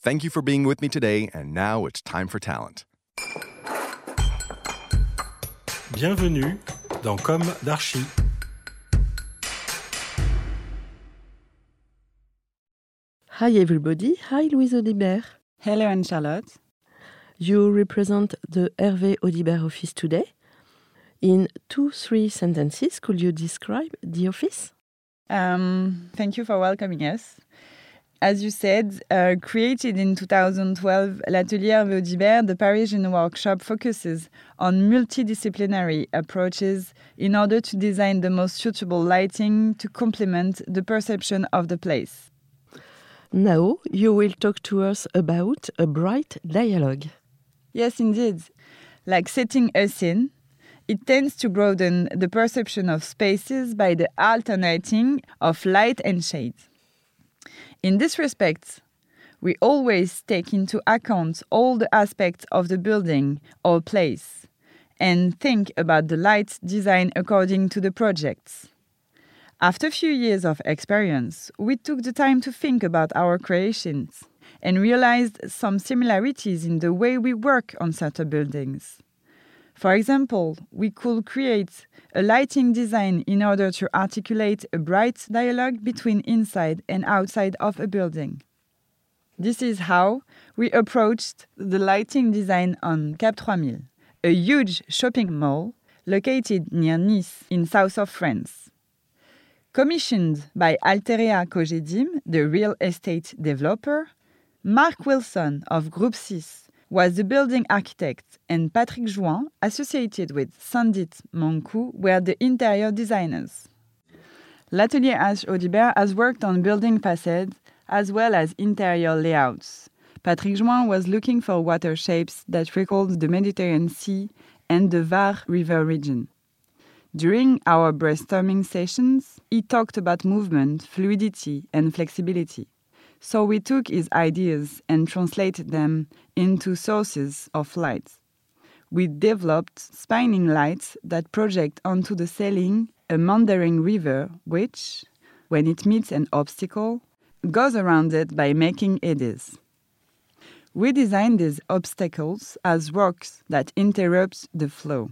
Thank you for being with me today, and now it's time for talent. Bienvenue dans Comme d'Archi. Hi everybody, hi Louise Audibert. Hello, Anne Charlotte. You represent the Hervé Audibert office today. In two, three sentences, could you describe the office? Um, thank you for welcoming us. As you said, uh, created in 2012, L'Atelier Hervé Audibert, the Parisian workshop focuses on multidisciplinary approaches in order to design the most suitable lighting to complement the perception of the place. Now you will talk to us about a bright dialogue. Yes, indeed. Like setting a scene, it tends to broaden the perception of spaces by the alternating of light and shade. In this respect, we always take into account all the aspects of the building or place and think about the light design according to the projects. After a few years of experience, we took the time to think about our creations and realized some similarities in the way we work on certain buildings. For example, we could create a lighting design in order to articulate a bright dialogue between inside and outside of a building. This is how we approached the lighting design on Cap 3000, a huge shopping mall located near Nice in south of France. Commissioned by Altarea Cogedim, the real estate developer, Mark Wilson of Group 6 was the building architect and Patrick Jouin, associated with Sanjit Manku, were the interior designers. L'Atelier H. Audibert has worked on building facades as well as interior layouts. Patrick Jouin was looking for water shapes that recalled the Mediterranean Sea and the Var River region. During our brainstorming sessions, he talked about movement, fluidity, and flexibility. So we took his ideas and translated them into sources of light. We developed spinning lights that project onto the ceiling a meandering river which, when it meets an obstacle, goes around it by making eddies. We designed these obstacles as rocks that interrupt the flow.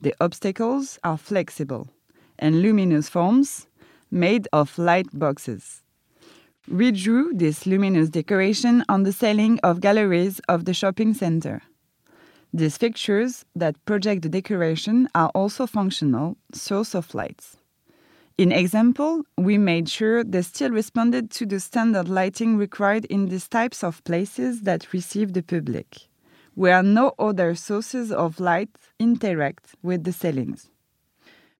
The obstacles are flexible and luminous forms made of light boxes. We drew this luminous decoration on the ceiling of galleries of the shopping center. These fixtures that project the decoration are also functional source of lights. In example, we made sure they still responded to the standard lighting required in these types of places that receive the public, where no other sources of light interact with the ceilings.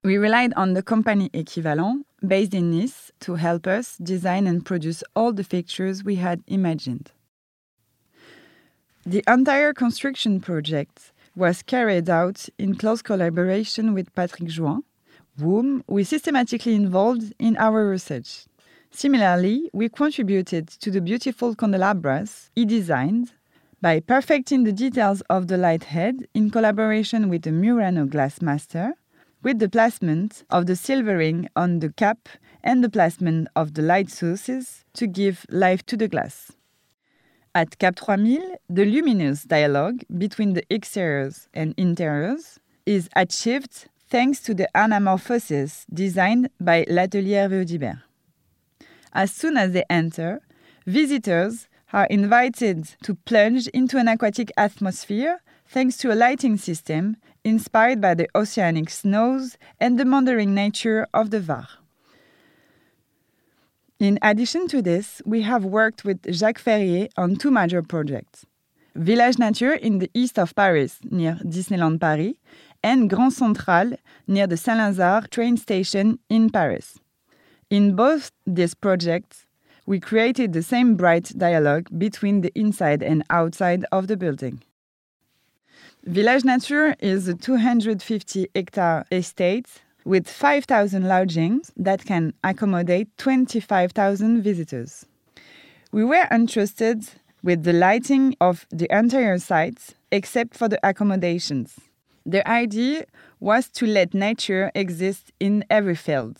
We relied on the company Equivalent, based in Nice, to help us design and produce all the fixtures we had imagined. The entire construction project was carried out in close collaboration with Patrick Jouin, whom we systematically involved in our research. Similarly, we contributed to the beautiful candelabras he designed by perfecting the details of the light head in collaboration with the Murano glass master, with the placement of the silvering on the cap and the placement of the light sources to give life to the glass. At Cap 3000, the luminous dialogue between the exteriors and interiors is achieved thanks to the anamorphosis designed by L'Atelier Hervé Audibert. As soon as they enter, visitors are invited to plunge into an aquatic atmosphere thanks to a lighting system inspired by the oceanic snows and the meandering nature of the Var. In addition to this, we have worked with Jacques Ferrier on two major projects Village Nature in the east of Paris, near Disneyland Paris, and Grand Central, near the Saint Lazare train station in Paris. In both these projects, we created the same bright dialogue between the inside and outside of the building. Village Nature is a 250 hectare estate with 5,000 lodgings that can accommodate 25,000 visitors. We were entrusted with the lighting of the entire site except for the accommodations. The idea was to let nature exist in every field.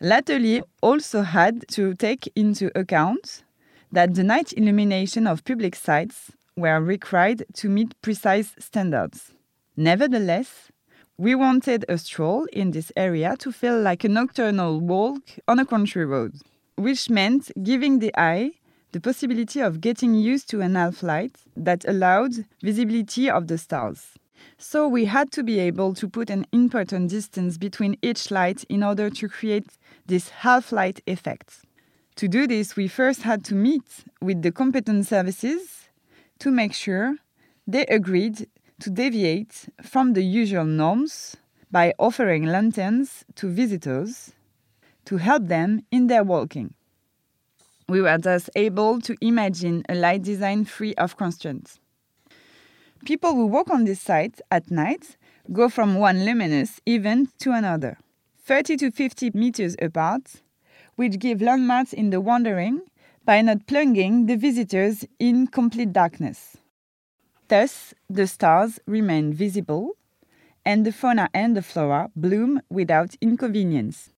L'Atelier also had to take into account that the night illumination of public sites were required to meet precise standards. Nevertheless, we wanted a stroll in this area to feel like a nocturnal walk on a country road, which meant giving the eye the possibility of getting used to an half light that allowed visibility of the stars. So we had to be able to put an important distance between each light in order to create this half light effect. To do this, we first had to meet with the competent services to make sure they agreed to deviate from the usual norms by offering lanterns to visitors to help them in their walking. We were thus able to imagine a light design free of constraints. People who walk on this site at night go from one luminous event to another, 30 to 50 meters apart, which give landmarks in the wandering by not plunging the visitors in complete darkness. Thus, the stars remain visible, and the fauna and the flora bloom without inconvenience.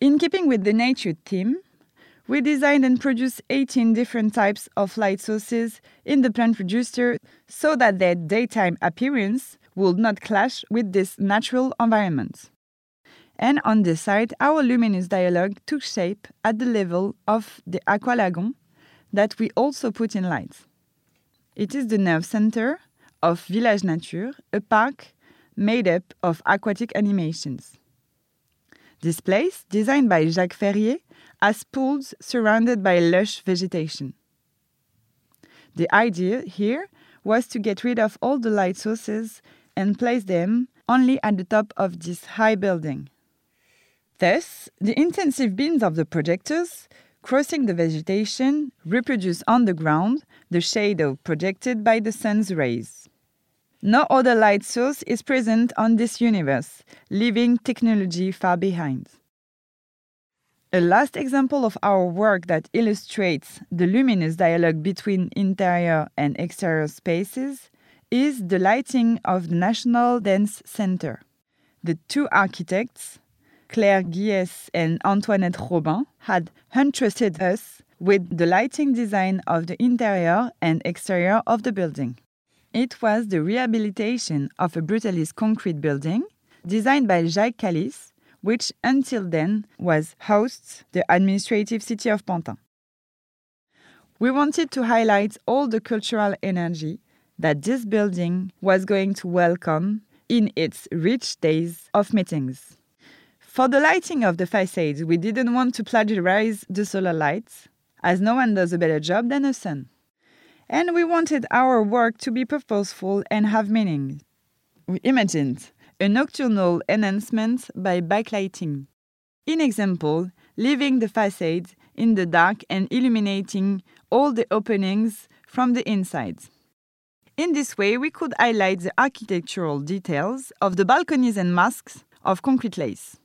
In keeping with the nature theme, we designed and produced 18 different types of light sources in the plant register so that their daytime appearance would not clash with this natural environment. And on this side, our luminous dialogue took shape at the level of the aqualagon that we also put in light. It is the nerve center of Village Nature, a park made up of aquatic animations. This place, designed by Jacques Ferrier, has pools surrounded by lush vegetation. The idea here was to get rid of all the light sources and place them only at the top of this high building. Thus, the intensive beams of the projectors crossing the vegetation reproduce on the ground the shadow projected by the sun's rays. No other light source is present on this universe, leaving technology far behind. A last example of our work that illustrates the luminous dialogue between interior and exterior spaces is the lighting of the National Dance Center. The two architects, Claire Guieysse and Antoinette Robain had entrusted us with the lighting design of the interior and exterior of the building. It was the rehabilitation of a brutalist concrete building designed by Jacques Kalisz, which until then was housed the administrative city of Pantin. We wanted to highlight all the cultural energy that this building was going to welcome in its rich days of meetings. For the lighting of the facades, we didn't want to plagiarize the solar lights, as no one does a better job than a sun. And we wanted our work to be purposeful and have meaning. We imagined a nocturnal enhancement by backlighting. In example, leaving the facade in the dark and illuminating all the openings from the inside. In this way, we could highlight the architectural details of the balconies and masks of concrete lace.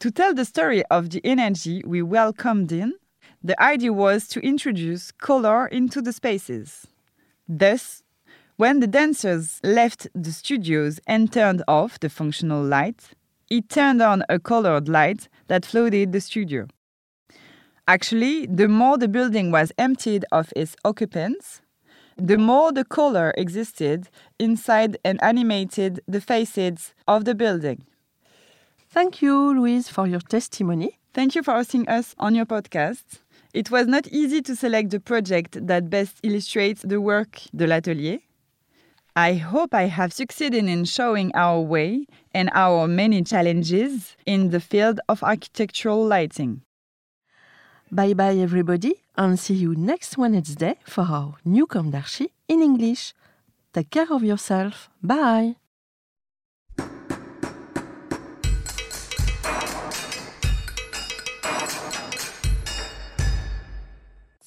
To tell the story of the energy we welcomed in, the idea was to introduce color into the spaces. Thus, when the dancers left the studios and turned off the functional light, it turned on a colored light that flooded the studio. Actually, the more the building was emptied of its occupants, the more the color existed inside and animated the facades of the building. Thank you, Louise, for your testimony. Thank you for hosting us on your podcast. It was not easy to select the project that best illustrates the work de l'atelier. I hope I have succeeded in showing our way and our many challenges in the field of architectural lighting. Bye bye, everybody, and see you next Wednesday for our new Comme d'Archi in English. Take care of yourself. Bye.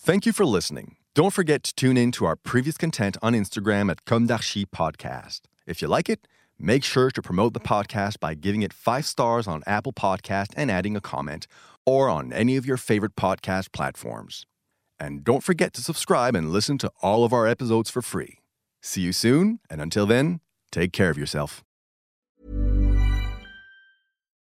Thank you for listening. Don't forget to tune in to our previous content on Instagram at Comme d'Archi Podcast. If you like it, make sure to promote the podcast by giving it five stars on Apple Podcast and adding a comment, or on any of your favorite podcast platforms. And don't forget to subscribe and listen to all of our episodes for free. See you soon, and until then, take care of yourself.